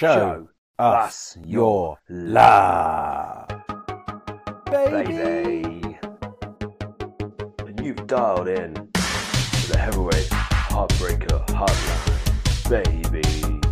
Show us your love. baby. And you've dialed in to the heavyweight heartbreaker hotline, baby.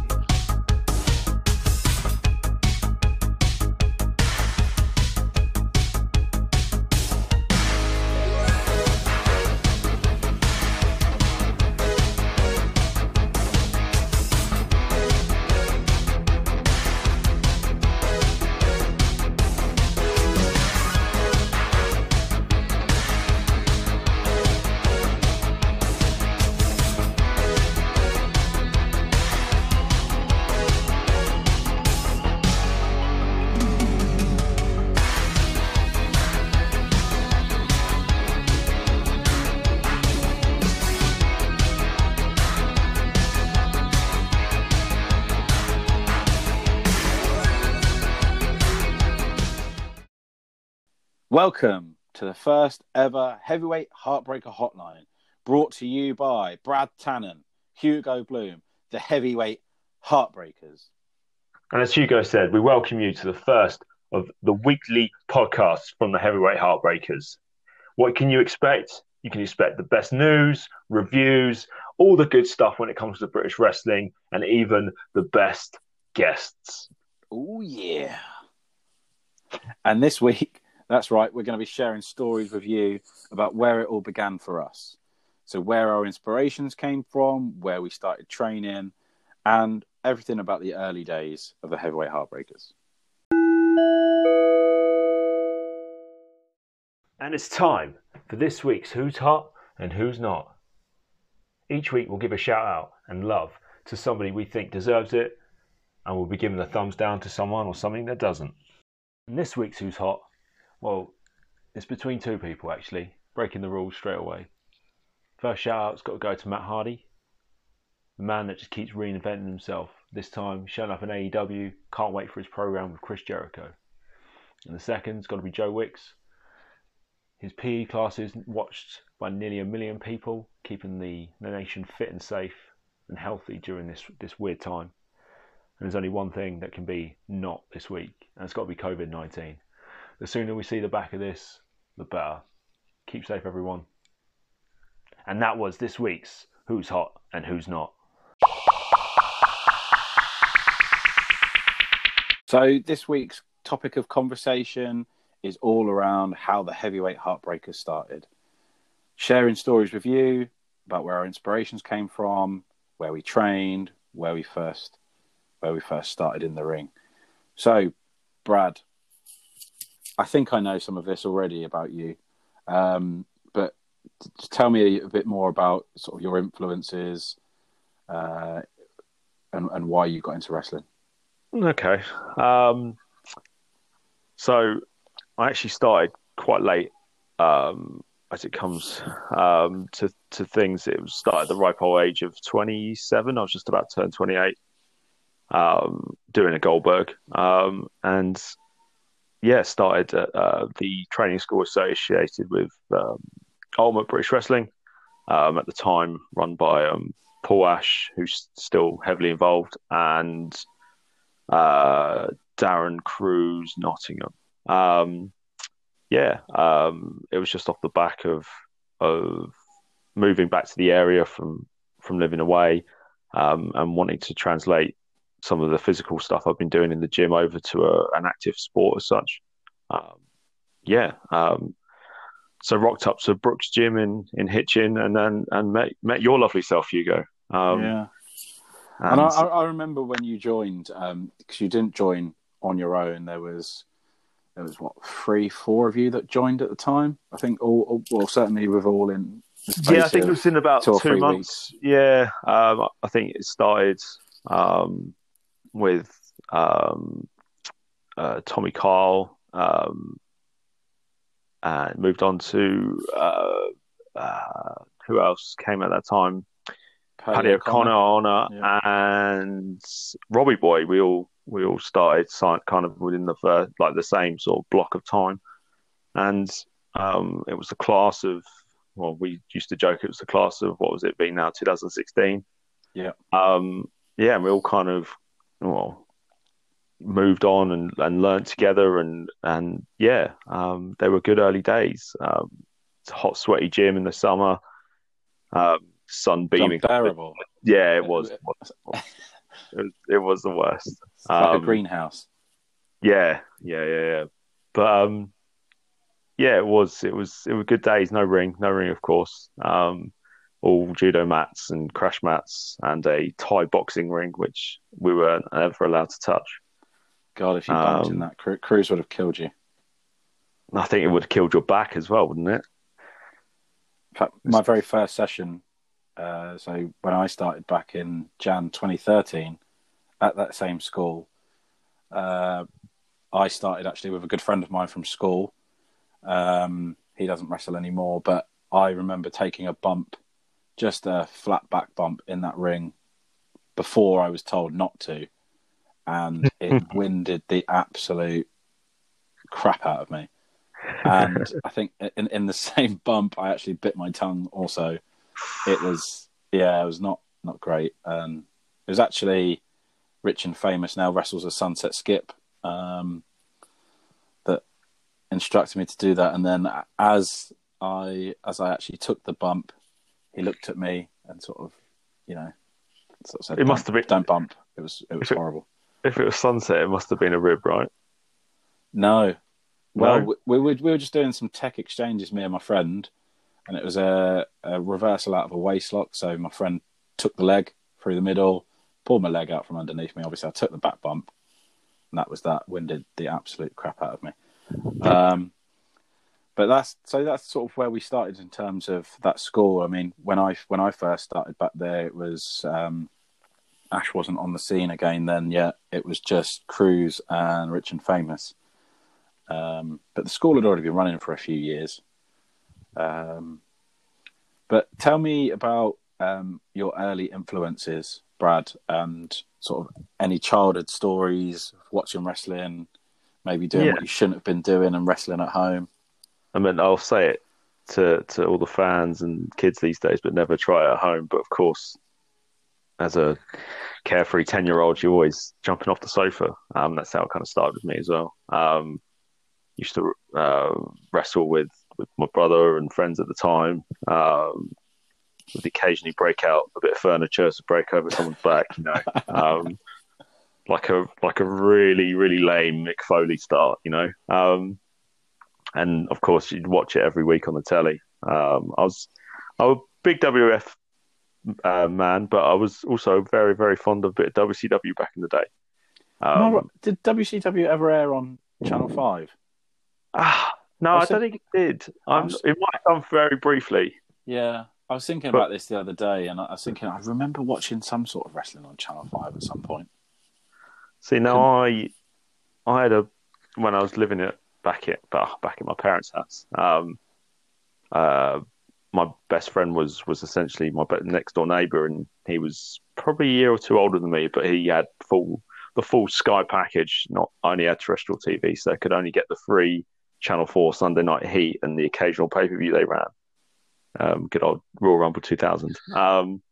Welcome to the first ever heavyweight heartbreaker hotline, brought to you by Brad Tannen, Hugo Bloom, the heavyweight heartbreakers. And as Hugo said, we welcome you to the first of the weekly podcasts from the Heavyweight Heartbreakers. What can you expect? You can expect the best news, reviews, all the good stuff when it comes to British wrestling, and even the best guests. Oh yeah. And this week, that's right, we're going to be sharing stories with you about where it all began for us. So where our inspirations came from, where we started training, and everything about the early days of the heavyweight heartbreakers. And it's time for this week's Who's Hot and Who's Not. Each week we'll give a shout out and love to somebody we think deserves it, and we'll be giving a thumbs down to someone or something that doesn't. And this week's Who's Hot, well, it's between two people actually, breaking the rules straight away. First shout out's got to go to Matt Hardy, the man that just keeps reinventing himself. This time showing up in AEW, can't wait for his program with Chris Jericho. And the second's got to be Joe Wicks. His PE classes watched by nearly a million people, keeping the, the nation fit and safe and healthy during this this weird time. And there's only one thing that can be not this week, and it's got to be COVID 19. The sooner we see the back of this, the better. Keep safe, everyone. And that was this week's Who's Hot and Who's Not. So this week's topic of conversation is all around how the heavyweight heartbreakers started. Sharing stories with you about where our inspirations came from, where we trained, where we first where we first started in the ring. So, Brad, I think I know some of this already about you, um, but tell me a bit more about sort of your influences uh, and, and why you got into wrestling. Okay. Um, so I actually started quite late um, as it comes um, to, to things. It was started at the ripe old age of 27. I was just about to turn 28 um, doing a Goldberg. Um, and yeah, started at uh, the training school associated with um, Ultimate British Wrestling um, at the time, run by um, Paul Ash, who's still heavily involved, and uh, Darren Cruz, Nottingham. Um, yeah, um, it was just off the back of of moving back to the area from from living away um, and wanting to translate some of the physical stuff I've been doing in the gym over to a, an active sport as such. Um, yeah. Um, so rocked up to Brooks Gym in, in Hitchin and then and met met your lovely self, Hugo. Um, yeah. And, I, I remember when you joined, because um, you didn't join on your own. There was there was what three, four of you that joined at the time. I think all, well, certainly with all in. Yeah, I think it was in about two, two months. Weeks. Yeah, um, I think it started um, with um, uh, Tommy Carl, um, and moved on to uh, uh, who else came at that time? Paddy O'Connor, O'Connor yeah. and Robbie Boy. We all we all started kind of within the first, like the same sort of block of time, and um, it was the class of well, we used to joke it was the class of what was it being now 2016. Yeah. Um, yeah, and we all kind of well, moved on and, and learned together and and yeah, um, they were good early days. Um, it's a hot, sweaty gym in the summer, um, sun beaming. unbearable. Yeah, it was. It was, it was the worst. It's like a Um, greenhouse. Yeah, yeah, yeah, yeah. But um, yeah, it was. It was. It was good days. No ring, no ring, of course. Um, all judo mats and crash mats and a Thai boxing ring, which we weren't ever allowed to touch. God, if you bumped in um, that, Cru- Cruz would have killed you. I think it would have killed your back as well, wouldn't it? In fact, my very first session, uh, so when I started back in Jan 2013 at that same school, uh, I started actually with a good friend of mine from school. Um, he doesn't wrestle anymore, but I remember taking a bump, just a flat back bump in that ring before I was told not to. And it winded the absolute crap out of me. And I think in, in the same bump, I actually bit my tongue also. It was, yeah, it was not, not great. Um, it was actually rich and famous now, wrestles a sunset skip. Um, that instructed me to do that. And then as I as I actually took the bump, he looked at me and sort of, you know, sort of said, It must have been- don't bump." It was it was If it- horrible. If it was sunset, it must have been a rib, right? No, well, No? we, we were we were just doing some tech exchanges, me and my friend, and it was a, a reversal out of a waist lock. So my friend took the leg through the middle, pulled my leg out from underneath me. Obviously, I took the back bump, and that was that. Winded the absolute crap out of me. Um, but that's so that's sort of where we started in terms of that school. I mean, when I when I first started back there, it was um, Ash wasn't on the scene again then yet. It was just Cruz and Rich and Famous. Um, but the school had already been running for a few years. Um, but tell me about um, your early influences, Brad, and sort of any childhood stories, watching wrestling, maybe doing Yeah. what you shouldn't have been doing and wrestling at home. I mean, I'll say it to to all the fans and kids these days, but never try it at home. But of course, as a carefree ten year old, you're always jumping off the sofa. Um, that's how it kind of started with me as well. Um, used to uh, wrestle with with my brother and friends at the time. Um, would occasionally break out a bit of furniture to break over someone's back, you know. Um, like a like a really really lame Mick Foley start, you know. Um, and of course you'd watch it every week on the telly. Um, I was I was a big WF uh, man, but I was also very very fond of a bit of WCW back in the day. Um, No, did WCW ever air on Channel Five? ah, no, I I don't think it did. Was- it might have done very briefly. Yeah, I was thinking But- about this the other day, and I was thinking I remember watching some sort of wrestling on Channel Five at some point. See, now I I had a when I was living it back at back at my parents' house. Um, uh, my best friend was was essentially my next door neighbour, and he was probably a year or two older than me, but he had full the full Sky package. Not only had terrestrial TV, so could only get the free Channel Four Sunday Night Heat and the occasional pay per view they ran. Um, good old Royal Rumble 2000. Um,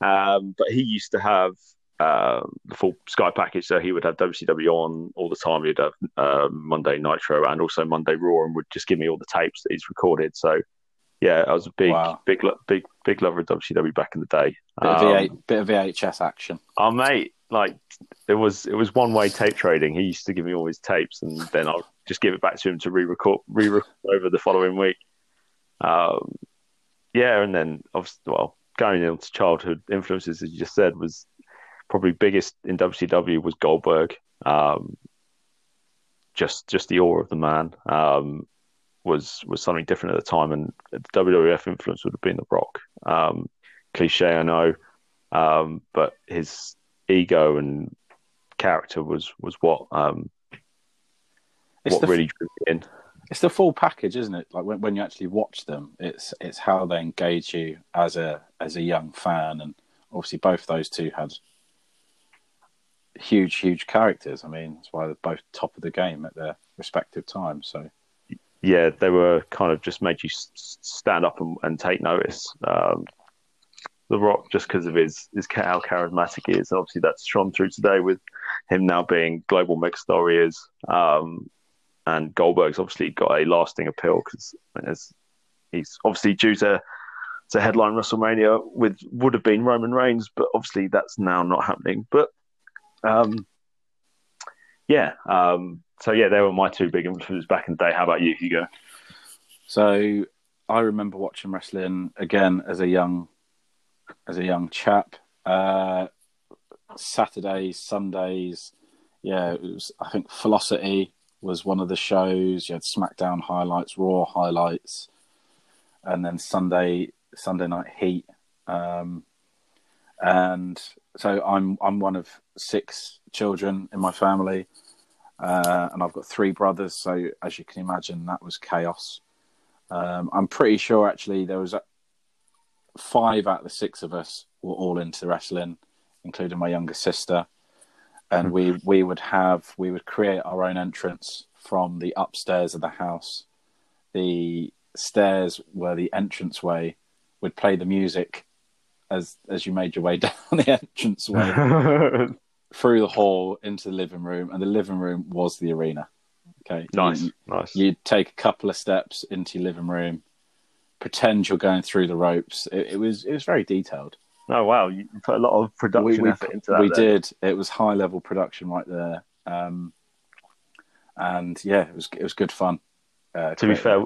um, but he used to have uh, the full Sky package, so he would have WCW on all the time. He'd have uh, Monday Nitro and also Monday Raw, and would just give me all the tapes that he's recorded. So, yeah, I was a big, Wow. big, big, big lover of WCW back in the day. Bit of, Um, V8, bit of VHS action. Oh mate, like it was it was one way tape trading. He used to give me all his tapes, and then I'll just give it back to him to re-record, re-record over the following week. Um, yeah, and then obviously, well, going into childhood influences, as you just said, was probably biggest in WCW was Goldberg. Um, just just the awe of the man um, was was something different at the time, and the WWF influence would have been The Rock. Um, cliche, I know, um, but his ego and character was was what um, It's what the, really drew me in. it's the full package, isn't it? Like when, when you actually watch them, it's it's how they engage you as a as a young fan, and obviously both those two had huge, huge characters. I mean, that's why they're both top of the game at their respective times. So yeah, they were kind of just made you stand up and, and take notice. Um, the Rock, just because of his, his how charismatic he is, obviously that's shone through today with him now being global megastar is. Um, and Goldberg's obviously got a lasting appeal because he's obviously due to to headline WrestleMania with would have been Roman Reigns, but obviously that's now not happening. But um, yeah, um, so yeah, they were my two big influences back in the day. How about you, Hugo? So I remember watching wrestling again as a young as a young chap. Uh, Saturdays, Sundays, yeah, it was. I think Velocity was one of the shows. You had SmackDown highlights, Raw highlights, and then Sunday Sunday Night Heat. Um, and so I'm I'm one of six children in my family, uh, and I've got three brothers. So as you can imagine, that was chaos. Um, I'm pretty sure actually there was five out of the six of us were all into wrestling, including my younger sister. And we we would have we would create our own entrance from the upstairs of the house. The stairs were the entrance entranceway. Would play the music as as you made your way down the entranceway through the hall into the living room, and the living room was the arena. Okay, nice, you, nice. You'd take a couple of steps into your living room, pretend you're going through the ropes. It, it was it was very detailed. Oh wow, you put a lot of production we, we, effort into that. We then. did. It was high level production right there, um, and yeah, it was it was good fun. Uh, to be fair,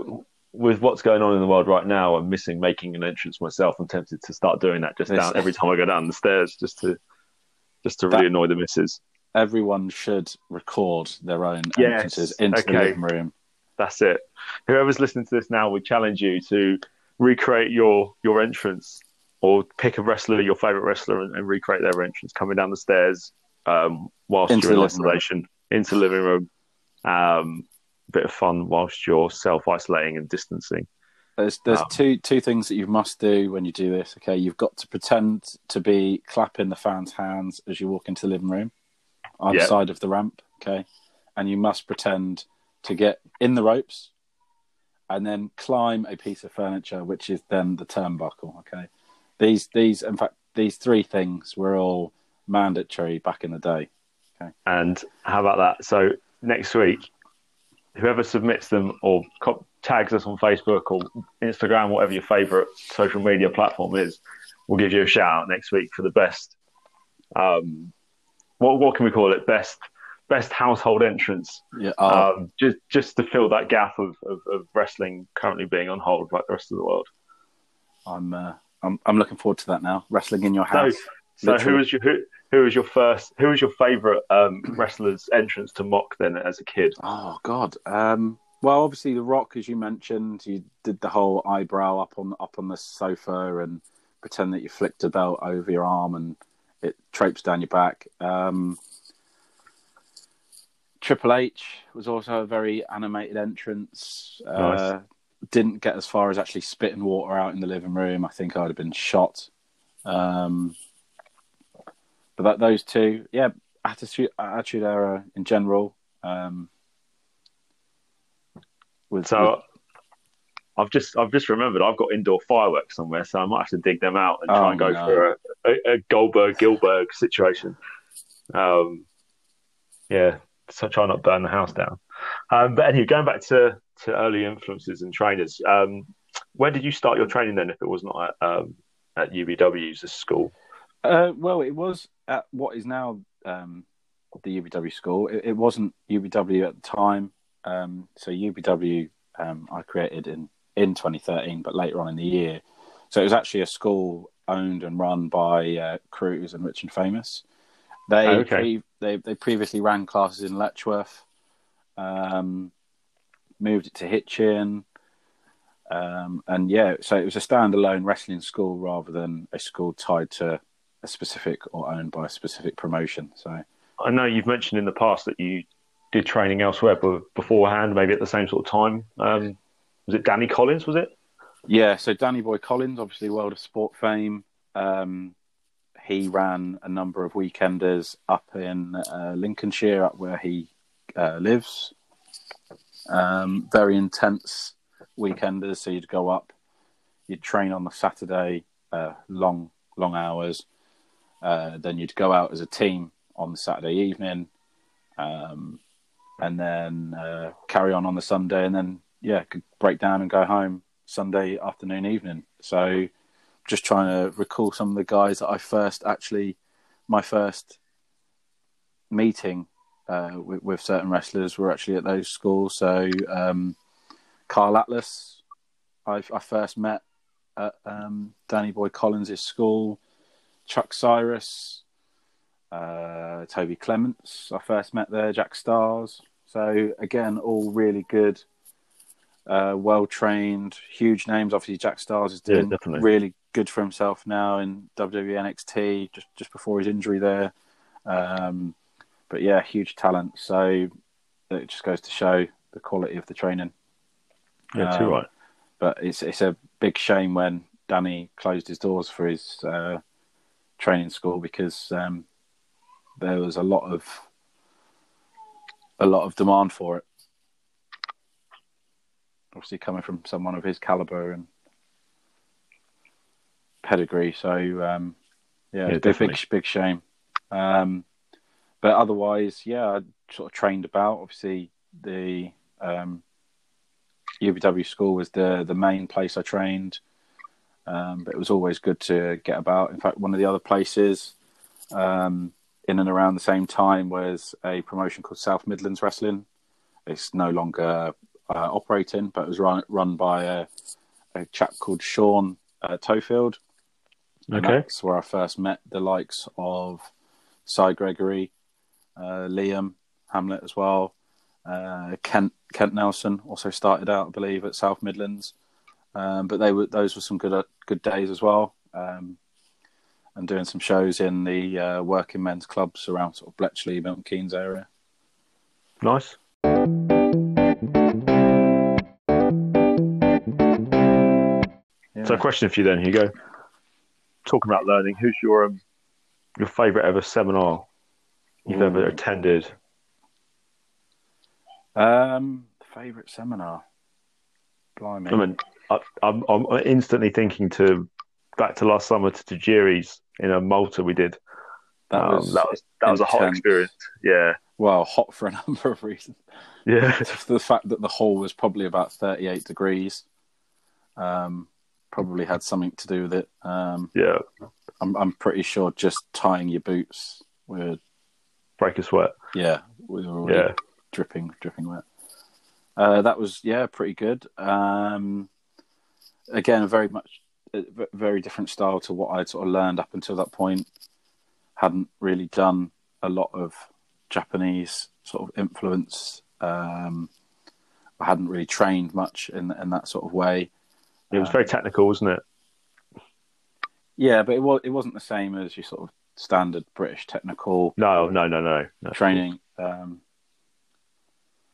with what's going on in the world right now, I'm missing making an entrance myself. I'm tempted to start doing that just down every time I go down the stairs, just to just to really that, annoy the missus everyone should record their own yes. entrances into okay. the living room. That's it. Whoever's listening to this now, we challenge you to recreate your your entrance or pick a wrestler, your favorite wrestler, and, and recreate their entrance coming down the stairs um, whilst into you're in isolation into the living room. Um, bit of fun whilst you're self isolating and distancing. There's there's um, two two things that you must do when you do this. Okay, you've got to pretend to be clapping the fans' hands as you walk into the living room either yep. side of the ramp. Okay, and you must pretend to get in the ropes and then climb a piece of furniture, which is then the turnbuckle. Okay, these these in fact these three things were all mandatory back in the day. Okay, and how about that? So next week, whoever submits them or tags us on Facebook or Instagram, whatever your favorite social media platform is, we'll give you a shout out next week for the best um, what what can we call it? Best best household entrance. Yeah. Oh. Um, just just to fill that gap of, of, of, wrestling currently being on hold like the rest of the world. I'm uh, I'm I'm looking forward to that now. Wrestling in your house. So, so who was your who, who was your first who was your favourite um, wrestler's entrance to mock then as a kid? Oh God. Um, well, obviously the Rock, as you mentioned, you did the whole eyebrow up on up on the sofa and pretend that you flicked a belt over your arm and it traipses down your back. Um, Triple H was also a very animated entrance. Uh, nice. Uh, didn't get as far as actually spitting water out in the living room. I think I'd have been shot. Um, but that, those two, yeah, attitude, attitude era in general. Um, with, so with... I've just I've just remembered I've got indoor fireworks somewhere, so I might have to dig them out and try oh, and go no. for a, a, a Goldberg Gilbert situation. Um, yeah, so try not burn the house down. Um, but anyway, going back to, to early influences and trainers, um, when did you start your training then? If it was not at, um, at UBW's school? Uh, well, it was at what is now um, the UBW school. It, it, wasn't UBW at the time. Um, so UBW um, I created in in 2013, but later on in the year. So it was actually a school owned and run by uh, Cruz and Rich and Famous. They, oh, okay. pre- they they previously ran classes in Letchworth, um, moved it to Hitchin, um, and yeah, so it was a standalone wrestling school rather than a school tied to a specific or owned by a specific promotion. So I know you've mentioned in the past that you did training elsewhere, but beforehand, maybe at the same sort of time. Um, was it Danny Collins? Was it? Yeah, so Danny Boy Collins, obviously world of sport fame. Um, he ran a number of weekenders up in uh, Lincolnshire, up where he uh, lives. Um, very intense weekenders. So you'd go up, you'd train on the Saturday, uh, long long hours. Uh, then you'd go out as a team on the Saturday evening, um, and then uh, carry on on the Sunday, and then yeah, could break down and go home Sunday afternoon, evening. So just trying to recall some of the guys that I first actually my first meeting uh, with, with, certain wrestlers were actually at those schools. So um, Carl Atlas, I, I, first met at um, Danny Boy Collins' school. Chuck Cyrus, uh, Toby Clements, I first met there. Jack Starz. So again, all really good, uh, well trained, huge names. Obviously, Jack Starz is doing yeah, really good for himself now in WWE NXT just just before his injury there. Um, but yeah, huge talent. So it just goes to show the quality of the training. Yeah, um, too right. But it's it's a big shame when Danny closed his doors for his uh, training school because um, there was a lot of a lot of demand for it. Obviously, coming from someone of his caliber and pedigree. So um, yeah, yeah big, big big shame. Um, but otherwise, yeah, I sort of trained about. Obviously, the um, UBW school was the the main place I trained. Um, but it was always good to get about. In fact, one of the other places um, in and around the same time was a promotion called South Midlands Wrestling. It's no longer uh, operating, but it was run run by a, a chap called Sean uh, Tofield, okay. That's where I first met the likes of Cy Gregory, uh, Liam Hamlet as well. Uh, Kent Kent Nelson also started out, I believe, at South Midlands. Um, but they were those were some good uh, good days as well. Um, and doing some shows in the uh, working men's clubs around sort of Bletchley, Milton Keynes area. Nice. Yeah. So, a question for you then, Hugo talking about learning, who's your um, your favourite ever seminar you've Ooh. ever attended? Um, favourite seminar. Blimey. I mean, I, am I'm, I'm instantly thinking to back to last summer to Tajiri's in a Malta we did. That um, was that was that was a hot experience. Yeah. Well, hot for a number of reasons. Yeah. the fact that the hall was probably about 38 degrees. Um, probably had something to do with it. Um, yeah, I'm I'm pretty sure just tying your boots would break a sweat. Yeah, we were yeah. dripping, dripping wet. Uh, that was yeah, pretty good. Um, again, very much very different style to what I'd sort of learned up until that point. Hadn't really done a lot of Japanese sort of influence. Um, I hadn't really trained much in in that sort of way. It was very technical, wasn't it? Yeah, but it was it wasn't the same as your sort of standard British technical. No, no, no, no, no. training. Um,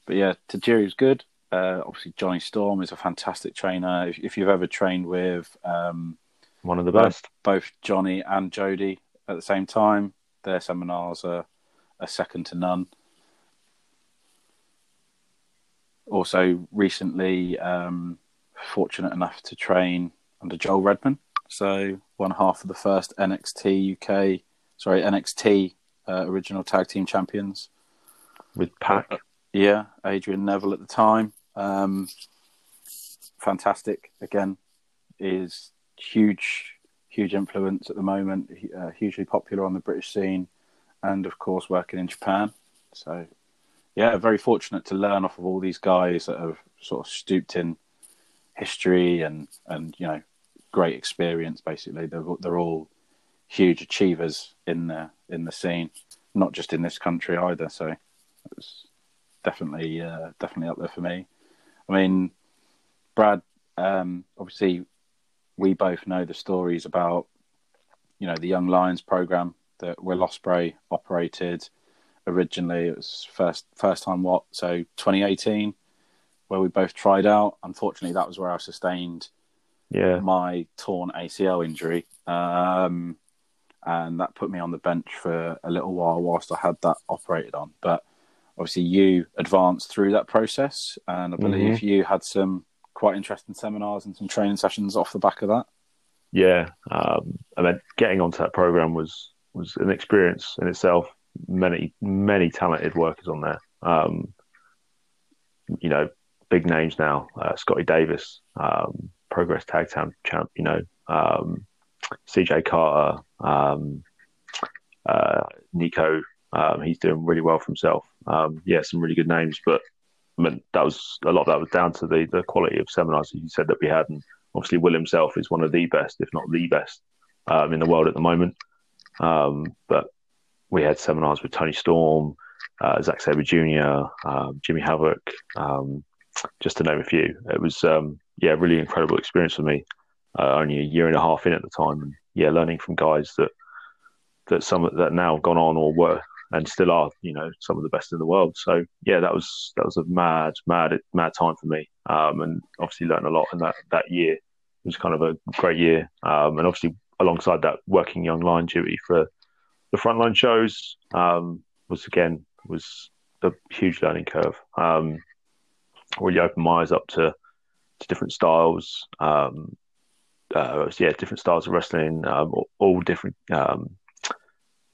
but yeah, Tajiri was good. Uh, obviously, Jonny Storm is a fantastic trainer. If, if you've ever trained with um, one of the best, both Johnny and Jody at the same time, their seminars are, are second to none. Also, recently, um, fortunate enough to train under Joel Redman. So one half of the first NXT UK, sorry NXT uh, original tag team champions with Pac. Uh, yeah, Adrian Neville at the time. Um, fantastic again, is huge, huge influence at the moment. Uh, hugely popular on the British scene, and of course working in Japan. So yeah, very fortunate to learn off of all these guys that have sort of stooped in history and and you know great experience. Basically, they're they're all huge achievers in the in the scene, not just in this country either. So it's definitely uh, definitely up there for me. I mean, Brad, um, obviously, we both know the stories about you know the Young Lions program that Will Ospreay operated originally. It was first first time what so 2018 where we both tried out. Unfortunately, that was where I sustained yeah. my torn ACL injury. Um, and that put me on the bench for a little while whilst I had that operated on. But obviously, you advanced through that process, and I believe mm-hmm. you had some quite interesting seminars and some training sessions off the back of that. Yeah, um, I mean, getting onto that program was was an experience in itself. many many talented workers on there. Um, you know, big names now. Uh, Scotty Davis, um, Progress Tag Team champ. You know, um, CJ Carter, um, uh, Nico. Um, he's doing really well for himself. Um, yeah, some really good names, but I mean, that was a lot of that was down to the the quality of seminars that you said that we had, and obviously Will himself is one of the best, if not the best, um, in the world at the moment. Um, but we had seminars with Toni Storm, uh, Zack Sabre Jr., um, Jimmy Havoc, um, just to name a few. It was yeah, really incredible experience for me. Uh, only a year and a half in at the time, and yeah, learning from guys that that some that now have gone on or were and still are, you know, some of the best in the world. So yeah, that was that was a mad, mad, mad time for me, um, and obviously learned a lot in that that year. It was kind of a great year, um, and obviously alongside that, working young lion duty for the frontline shows um, was again was a huge learning curve. Um, really opened my eyes up to, to different styles. Um, uh, yeah, different styles of wrestling, um, all, all, different um,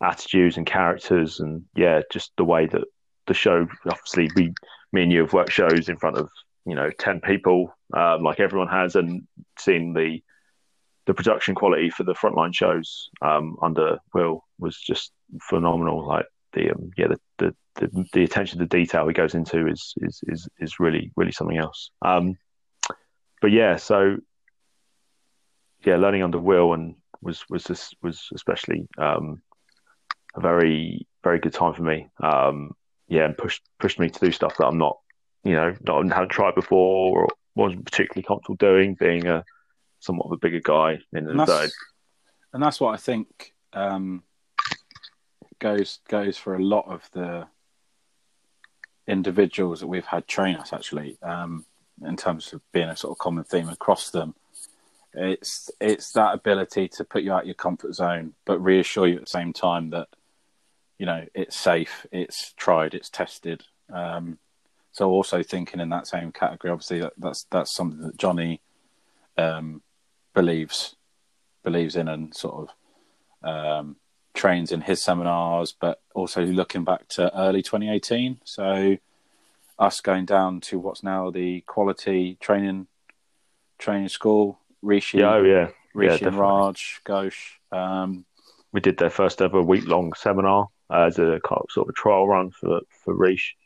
attitudes and characters, and yeah, just the way that the show. Obviously, we, me and you have worked shows in front of you know ten people, um, like everyone has, and seen the the production quality for the frontline shows um, under Will was just phenomenal. Like the um, yeah, the, the, the the attention to detail he goes into is is is is really really something else. Um, but yeah, so yeah, learning under Will and was was just, was especially um, a very very good time for me. Um, yeah, and pushed pushed me to do stuff that I'm not, you know, not hadn't tried before or wasn't particularly comfortable doing. Being a somewhat of a bigger guy in the and and that's what I think um, goes goes for a lot of the individuals that we've had train us actually um, in terms of being a sort of common theme across them it's it's that ability to put you out your comfort zone but reassure you at the same time that you know it's safe it's tried it's tested um, so also thinking in that same category obviously that, that's that's something that jonny um, believes believes in and sort of um, trains in his seminars, but also looking back to early 2018. So us going down to what's now the quality training training school. Rishi, oh yeah, Rishi yeah, and Raj, Ghosh. Um, we did their first ever week long seminar as a sort of a trial run for for Rish.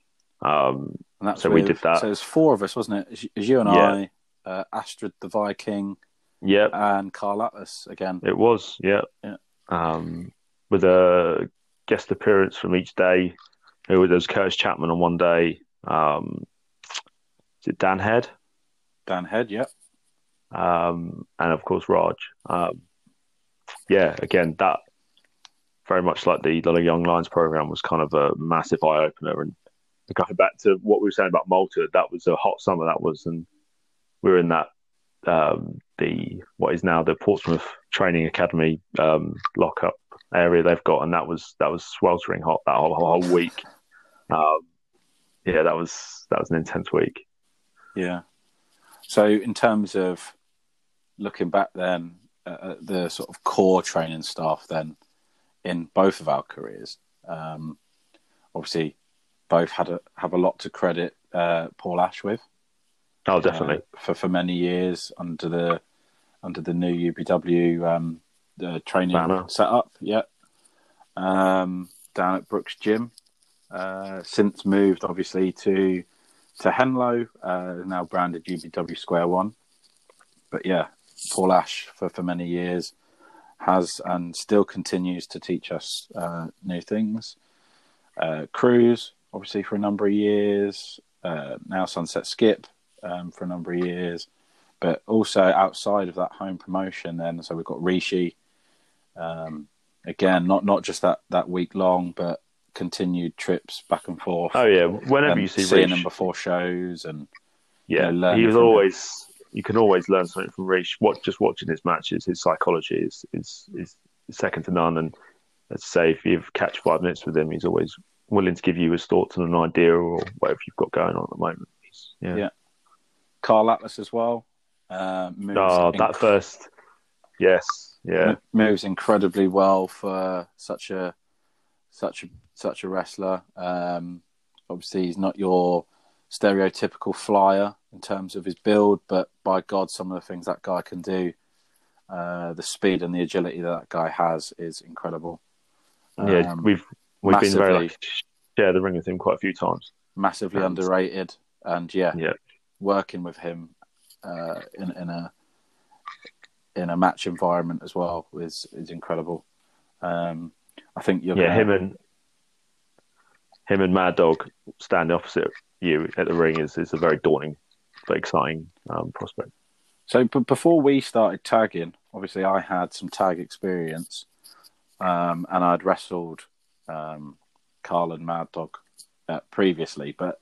Um, and that's so with, we did that. So there's four of us, wasn't it? As you and yeah. I, uh, Astrid the Viking, yeah, and Carl Atlas again. It was, yeah, yeah. Um, with a guest appearance from each day. There was Curtis Chapman on one day. Um, is it Dan Head? Dan Head, yeah. Um, and of course Raj. Um, yeah, again, that very much like the, the Young Lions program was kind of a massive eye opener. And going back to what we were saying about Malta, that was a hot summer. That was, and we were in that um, the what is now the Portsmouth Training Academy um, lockup area they've got, and that was that was sweltering hot that whole, whole week. Um, yeah, that was that was an intense week. Yeah. So in terms of looking back then at the sort of core training staff, then in both of our careers, um, obviously both had a, have a lot to credit uh, Paul Ash with. Oh, definitely. Uh, for for many years under the under the new UBW um, the training Banner. setup. Yeah, um, down at Brooks Gym. Uh, since moved obviously to to Henlow, uh, now branded UBW Square One. But yeah, Paul Ash for for many years has and still continues to teach us uh, new things. Uh, Cruz, obviously, for a number of years. Uh, now Sunset Skip um, for a number of years, but also outside of that home promotion. Then, so we've got Rishi. Um, again, not not just that that week long, but continued trips back and forth. Oh yeah, whenever you see seeing them before shows and yeah, you know, he was always. You can always learn something from Rish. What just watching his matches, his psychology is is is second to none. And let's say if you catch five minutes with him, he's always willing to give you his thoughts and an idea or whatever you've got going on at the moment. He's, yeah. yeah. Carl Atlas as well. Uh, oh, that first, yes, yeah, moves incredibly well for such a such a such a wrestler. Um, obviously, he's not your stereotypical flyer in terms of his build, but by God, some of the things that guy can do, uh, the speed and the agility that that guy has is incredible. yeah, Um, we've we've been very massively- lucky to share the ring with him quite a few times. massively And- underrated, and yeah, Yeah, working with him uh, in in a in a match environment as well is is incredible. Um, I think you're yeah, gonna, him and him and Mad Dog standing opposite you at the ring is, is a very daunting but exciting um, prospect. So, but before we started tagging, obviously I had some tag experience, um, and I'd wrestled um, Carl and Mad Dog uh, previously, but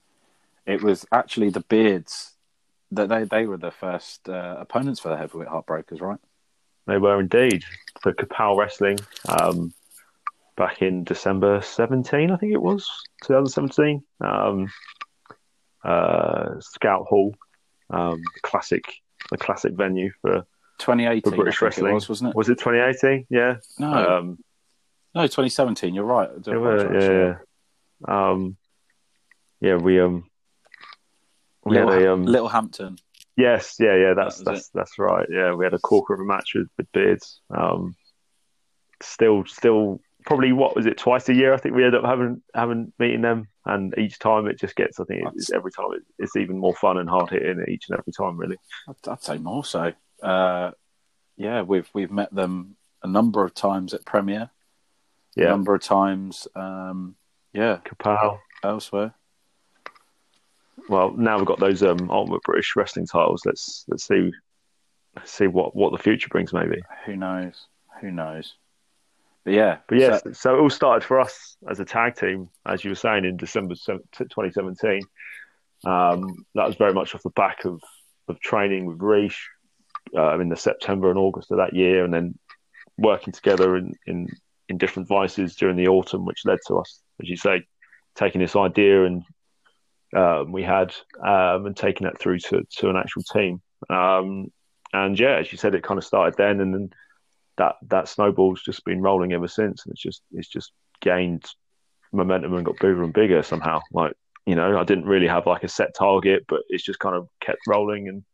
it was actually the Beards that they they were the first uh, opponents for the heavyweight heartbreakers, right? They were indeed for Kapow Wrestling um, back in December 17, I think it was 2017. Um, uh, Scout Hall, um, classic, the classic venue for, 2018, for British think it wrestling. was, wasn't it? Was it 2018? Yeah. No, Um, no, 2017. You're right. I do They were, apologise. yeah, yeah. Um, yeah, we um, we Little, had a um, Littlehampton. yes, yeah, yeah. That's That was that's that's right. Yeah, we had a corker of a match with, with beards. Um, still, still, probably what was it? Twice a year, I think we end up having having meeting them, and each time it just gets. I think it's, every time it, it's even more fun and hard hitting each and every time, really. I'd, I'd say more so. Uh, yeah, we've we've met them a number of times at Premier. A number of times. Um, yeah, Kapow. elsewhere. Well, now we've got those um, ultimate British wrestling titles. Let's let's see let's see what what the future brings, maybe. Who knows? Who knows? But yeah, But yes, so- so, it all started for us as a tag team, as you were saying, in December 2017. Um, that was very much off the back of, of training with Rish uh, in the September and August of that year, and then working together in, in, in different vices during the autumn, which led to us, as you say, taking this idea and um, we had um, and taking that through to, to an actual team. Um, and yeah, as you said, it kind of started then, and then that that snowball's just been rolling ever since, and it's just it's just gained momentum and got bigger and bigger somehow. Like you know, I didn't really have like a set target, but it's just kind of kept rolling, and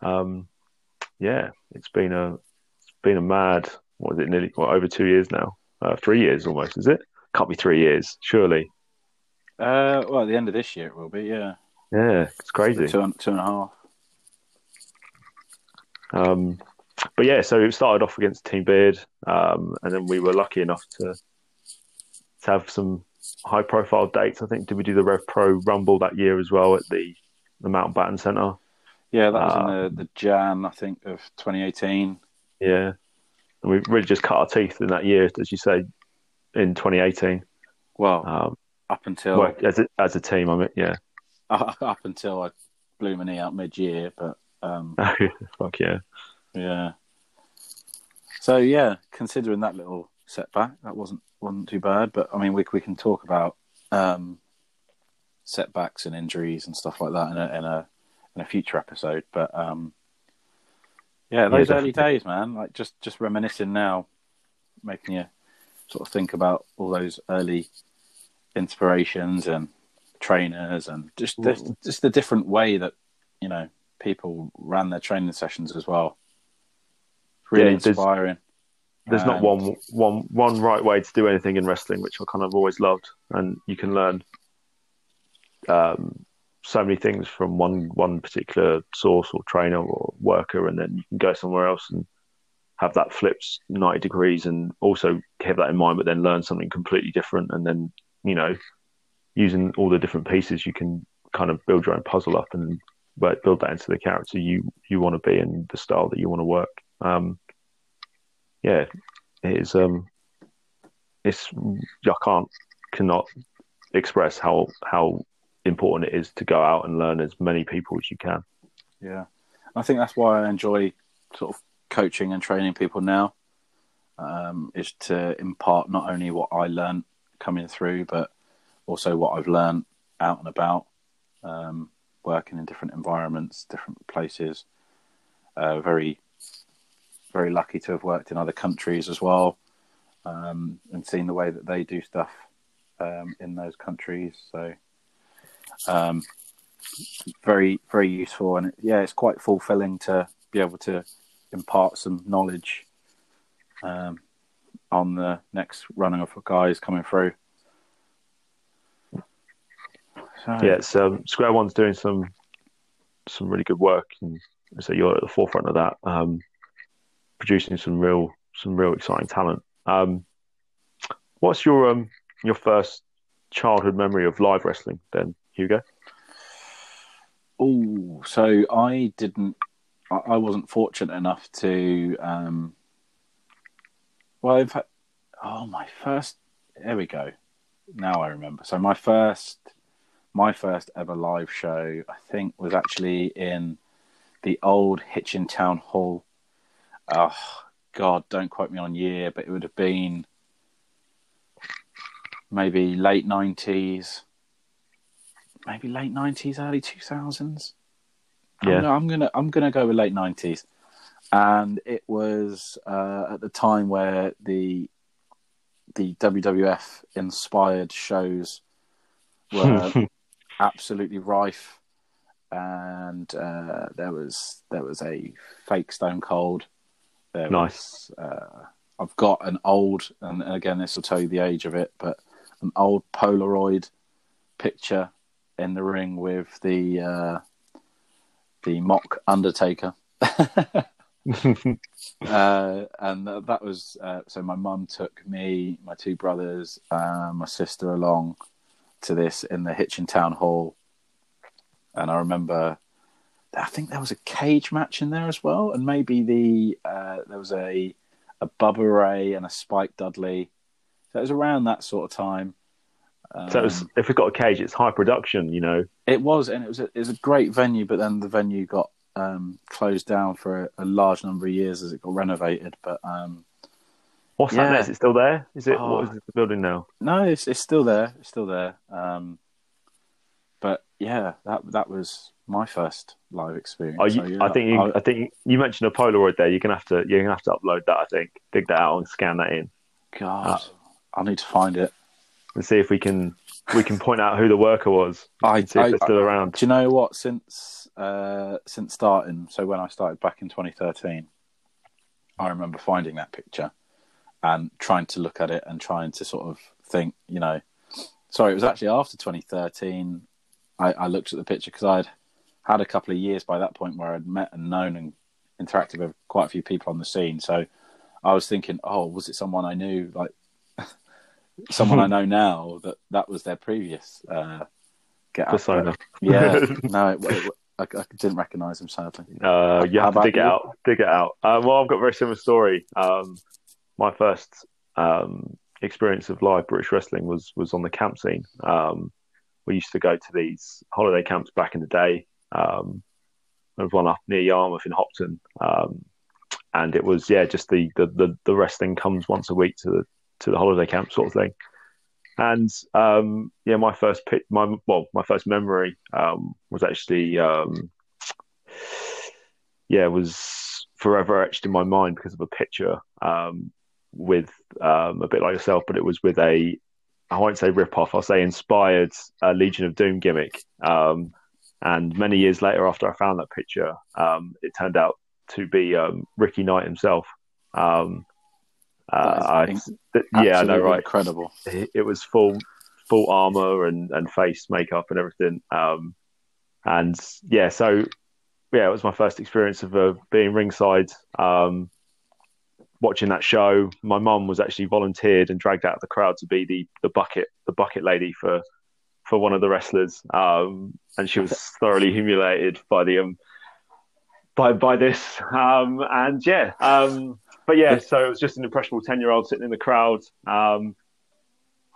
um, yeah, it's been a it's been a mad. What is it? Nearly what, over two years now, uh, three years almost. Is it? Can't be three years, surely. uh, well, at the end of this year it will be. Yeah, Yeah, it's crazy. two two and a half. Um, but yeah, so it started off against Team Beard, um, and then we were lucky enough to to have some high profile dates. I think did we do the Rev Pro Rumble that year as well at the the Mountbatten Centre? Yeah, that was Uh, in the, the Jan, I think, of 2018. Yeah, and we really just cut our teeth in that year, as you say, in 2018. Well, Um, up until well, as a, as a team, I mean, yeah, up until I blew my knee out mid-year, but um, fuck yeah, yeah. So yeah, considering that little setback, that wasn't wasn't too bad. But I mean, we we can talk about um, setbacks and injuries and stuff like that in a in a in a future episode. But um, yeah, those early days, man, like just just reminiscing now, making you sort of think about all those early inspirations and trainers and just the, just the different way that you know people ran their training sessions as well. Really Yeah, inspiring. there's not And- one one one right way to do anything in wrestling, which I kind of always loved, and you can learn um, so many things from one one particular source or trainer or worker, and then you can go somewhere else and have that flips ninety degrees, and also have that in mind, but then learn something completely different, and then you know, using all the different pieces, you can kind of build your own puzzle up and build that into the character you you want to be and the style that you want to work. Um, yeah, it is. Um, it's I can't cannot express how how important it is to go out and learn as many people as you can. Yeah, I think that's why I enjoy sort of coaching and training people now. Um, is to impart not only what I learned coming through, but also what I've learned out and about, um, working in different environments, different places. Uh, very, very lucky to have worked in other countries as well. um, and seen the way that they do stuff um, in those countries. So, um, very very useful, and yeah, it's quite fulfilling to be able to impart some knowledge um, on the next running of guys coming through. So, Yeah, it's um, Square One's doing some some really good work, and so you're at the forefront of that, um, producing some real some real exciting talent. Um, what's your um your first childhood memory of live wrestling then, Hugo? Oh, so I didn't. I wasn't fortunate enough to. Um, well, in fact, oh, my first. There we go. Now I remember. So my first, my first ever live show, I think, was actually in the old Hitchin Town Hall. Oh God, don't quote me on year, but it would have been maybe late nineties, maybe late nineties, early two thousands. Yeah. I'm, gonna- I'm gonna I'm gonna go with late nineties, and it was uh, at the time where the the WWF inspired shows were absolutely rife, and uh, there was there was a fake Stone Cold. There Nice. Was, uh, I've got an old, and again this will tell you the age of it, but an old Polaroid picture in the ring with the uh, the mock Undertaker. uh, and that was uh, so. My mum took me, my two brothers, uh, my sister along to this in the Hitchin Town Hall, and I remember. I think there was a cage match in there as well, and maybe the uh, there was a a Bubba Ray and a Spike Dudley. So it was around that sort of time. Um, so it's, if we've got a cage, it's high production, you know. it was, and it was a, it was a great venue, but then the venue got um, closed down for a, a large number of years as it got renovated. But um, What's that? Yeah. now? Is it still there? Is it? Oh. What is the building now? no, it's it's still there. It's still there. Um, but yeah, that that was my first live experience. You, So, yeah, I think you, I- I think you mentioned a Polaroid there. You're gonna have to you're gonna have to upload that. I think dig that out and scan that in God, I need to find it. and see if we can we can point out who the worker was. I, See if I- they're still around. Do you know what? Since uh, since starting, so when I started back in 2013, I remember finding that picture and trying to look at it and trying to sort of think, you know, sorry, it was actually after 2013. I, I looked at the picture because I'd had a couple of years by that point where I'd met and known and interacted with quite a few people on the scene. So I was thinking, oh, was it someone I knew, like someone I know now that that was their previous uh, get out? Persona. Yeah, no, it, it, I, I didn't recognise him sadly. Uh, you How have to about dig it out. Dig it out. Um, well, I've got a very similar story. Um, my first um, experience of live British wrestling was was on the camp scene. Um, we used to go to these holiday camps back in the day. Um, there was one up near Yarmouth in Hopton, um, and it was yeah, just the, the the the wrestling comes once a week to the to the holiday camp sort of thing. And um, yeah, my first pic, my well, my first memory um, was actually um, yeah, was forever etched in my mind because of a picture um, with um, a bit like yourself, but it was with a I won't say rip off, I'll say inspired uh, Legion of Doom gimmick. And many years later, after I found that picture, um, it turned out to be um, Ricky Knight himself. Um, uh, I, th- yeah, I know, right? Incredible. it it was full full armor and and face makeup and everything um and yeah so yeah it was my first experience of uh, being ringside um watching that show my mum was actually volunteered and dragged out of the crowd to be the the bucket the bucket lady for for one of the wrestlers um and she was thoroughly humiliated by the um by by this um and yeah um but yeah so it was just an impressionable 10 year old sitting in the crowd um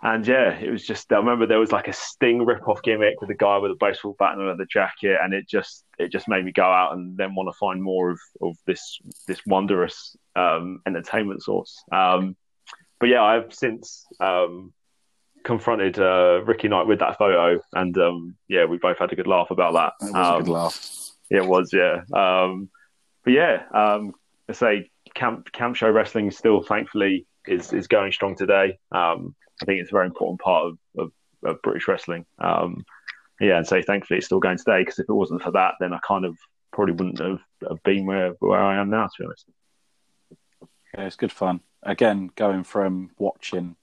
and yeah, it was just. I remember there was like a Sting rip-off gimmick with a guy with a baseball bat and a leather jacket, and it just it just made me go out and then want to find more of, of this this wondrous um, entertainment source. Um, but yeah, I've since um, confronted uh, Ricky Knight with that photo, and um, yeah, we both had a good laugh about that. It was a Um, good laugh. it was, yeah. Um, but yeah, um, I say camp camp show wrestling is still thankfully is is going strong today. Um, I think it's a very important part of, of, of British wrestling. Um, yeah, and so thankfully it's still going today because if it wasn't for that, then I kind of probably wouldn't have, have been where where I am now. To be honest. Yeah, it's good fun. Again, going from watching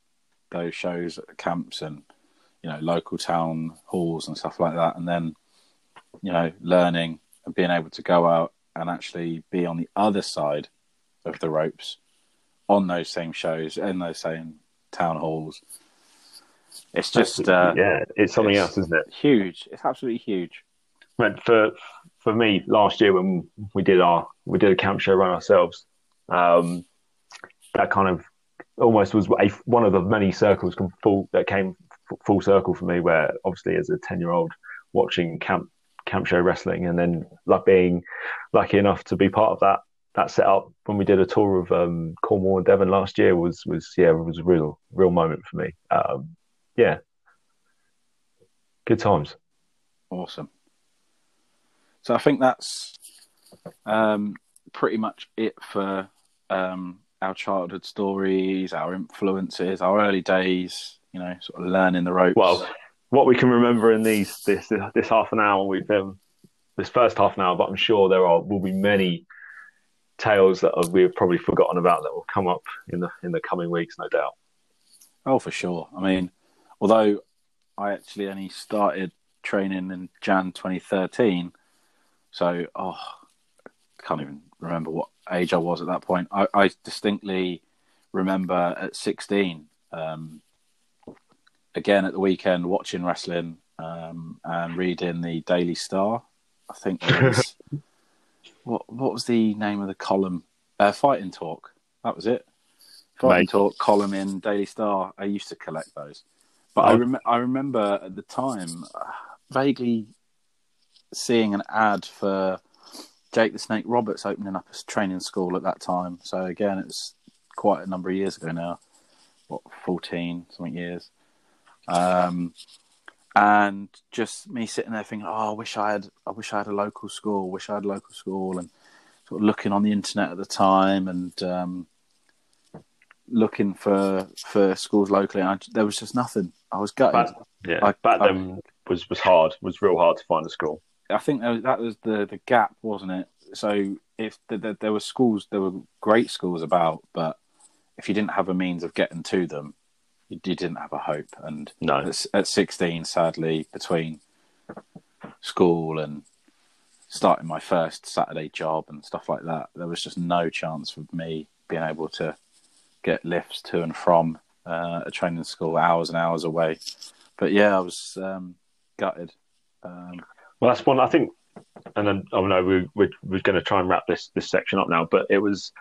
those shows at camps and you know local town halls and stuff like that, and then you know learning and being able to go out and actually be on the other side of the ropes on those same shows in those same town halls. It's just uh, yeah, it's something it's else, isn't it? Huge. It's absolutely huge. But for for me, last year when we did our we did a camp show run ourselves, um, that kind of almost was a, one of the many circles full, that came full circle for me. Where obviously, as a ten year old watching camp camp show wrestling, and then like being lucky enough to be part of that that setup when we did a tour of um, Cornwall and Devon last year was was yeah was a real real moment for me. Um, yeah, good times. Awesome. So I think that's um, pretty much it for um, our childhood stories, our influences, our early days. You know, sort of learning the ropes. Well, what we can remember in these this this half an hour we've um, this first half an hour, but I'm sure there are will be many tales that we've probably forgotten about that will come up in the in the coming weeks, no doubt. Oh, for sure. I mean, although I actually only started training in Jan 2013, so oh, I can't even remember what age I was at that point. I, I distinctly remember at 16, um, again at the weekend, watching wrestling um, and reading the Daily Star. I think was what what was the name of the column? Uh, Fighting Talk. That was it. Fighting Mate. Talk column in Daily Star. I used to collect those, but oh. I rem- I remember at the time uh, vaguely seeing an ad for Jake the Snake Roberts opening up a training school at that time. So again, it's quite a number of years ago now. What fourteen something years. Um, and just me sitting there thinking, "Oh, I wish I had, I wish I had a local school. Wish I had a local school." And sort of looking on the internet at the time and um, looking for for schools locally, and I, there was just nothing. I was gutted. Back, yeah, I, back then was was hard. Was real hard to find a school. I think that was, that was the the gap, wasn't it? So if the, the, there were schools, there were great schools about, but if you didn't have a means of getting to them, you, you didn't have a hope. And no. at, at 16, sadly, between school and starting my first Saturday job and stuff like that, there was just no chance for me being able to get lifts to and from uh, a training school hours and hours away. But yeah, I was um, gutted. Um, well, that's one I think, and then oh no, we, we're we're going to try and wrap this this section up now. But it was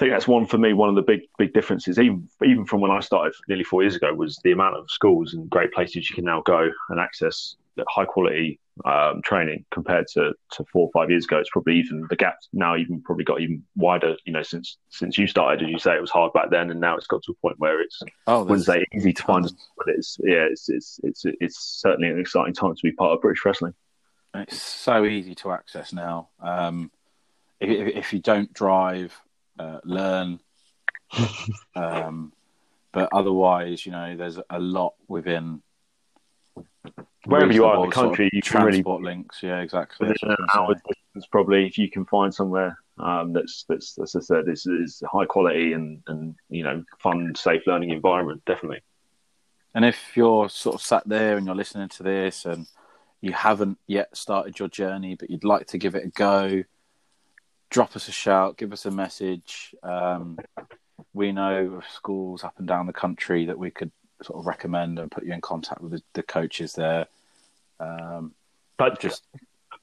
think that's one for me. One of the big big differences, even even from when I started nearly four years ago, was the amount of schools and great places you can now go and access high quality um, training compared to, to four or five years ago. It's probably even the gap now even probably got even wider. You know, since since you started, as you say, it was hard back then, and now it's got to a point where it's oh, Wednesday easy to find. But it's yeah, it's, it's it's it's certainly an exciting time to be part of British wrestling. It's so easy to access now. Um, if, if you don't drive uh, learn. um, but otherwise, you know, there's a lot within wherever you are in the country. Sort of you can transport really links. Yeah, exactly. Within an hour distance, probably if you can find somewhere um, that's that's as I said, is, is high quality and and you know fun, safe learning environment. Definitely. And if you're sort of sat there and you're listening to this and you haven't yet started your journey, but you'd like to give it a go, drop us a shout, give us a message. Um, we know of schools up and down the country that we could sort of recommend and put you in contact with the, the coaches there. Um, but just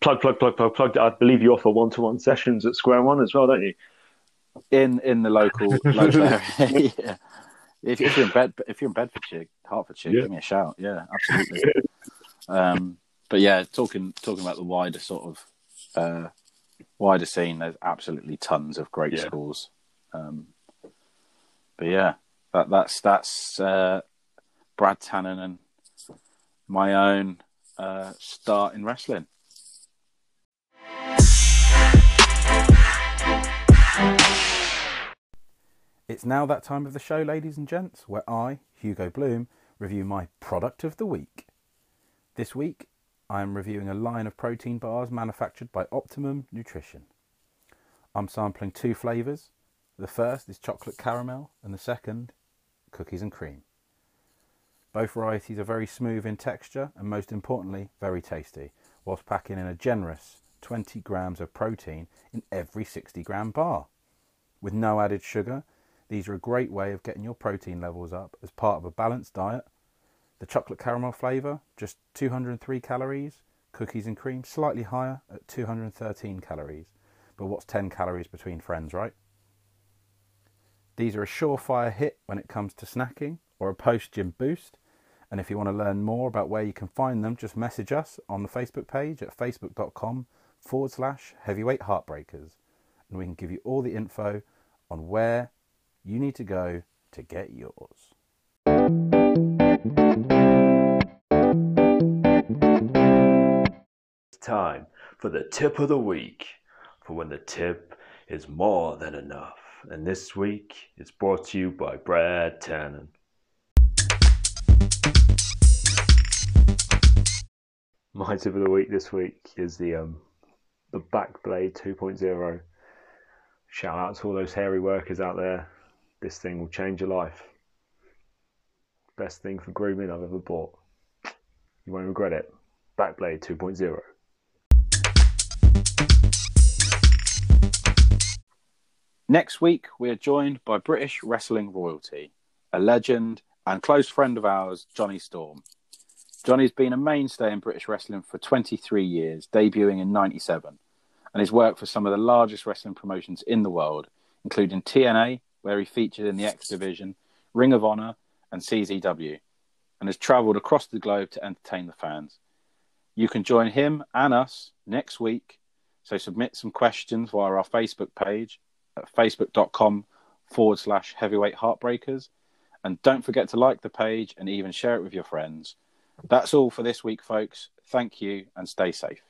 plug, plug, plug, plug, plug. I believe you offer one-to-one sessions at Square One as well, don't you? In in the local local area. yeah. If, if, you're in bed, if you're in Bedfordshire, Hertfordshire, yeah. give me a shout. Yeah, absolutely. um, but yeah, talking talking about the wider sort of uh, wider scene, there's absolutely tons of great yeah. schools. Um, but yeah, that, that's that's uh, Brad Tannen and my own uh, start in wrestling. It's now that time of the show, ladies and gents, where I, Hugo Bloom, review my product of the week. This week, I am reviewing a line of protein bars manufactured by Optimum Nutrition. I'm sampling two flavours. The first is chocolate caramel, and the second, cookies and cream. Both varieties are very smooth in texture and, most importantly, very tasty, whilst packing in a generous 20 grams of protein in every 60 gram bar. With no added sugar, these are a great way of getting your protein levels up as part of a balanced diet. The chocolate caramel flavour, just 203 calories. Cookies and cream, slightly higher at 213 calories. But what's 10 calories between friends, right? These are a surefire hit when it comes to snacking or a post gym boost. And if you want to learn more about where you can find them, just message us on the Facebook page at facebook.com forward slash heavyweight heartbreakers. And we can give you all the info on where you need to go to get yours. It's time for the tip of the week, for when the tip is more than enough. And this week, it's brought to you by Brad Tannen. My tip of the week this week is the um, the Bakblade 2.0. Shout out to all those hairy workers out there this thing will change your life. Best thing for grooming I've ever bought. You won't regret it. Bakblade 2.0. Next week, we are joined by British wrestling royalty, a legend and close friend of ours, Jonny Storm. Jonny's been a mainstay in British wrestling for 23 years, debuting in 97, and has worked for some of the largest wrestling promotions in the world, including TNA, where he featured in the X Division, Ring of Honor, and CZW, and has travelled across the globe to entertain the fans. You can join him and us next week, so submit some questions via our Facebook page at facebook.com forward slash heavyweight heartbreakers. And don't forget to like the page and even share it with your friends. That's all for this week, folks. Thank you and stay safe.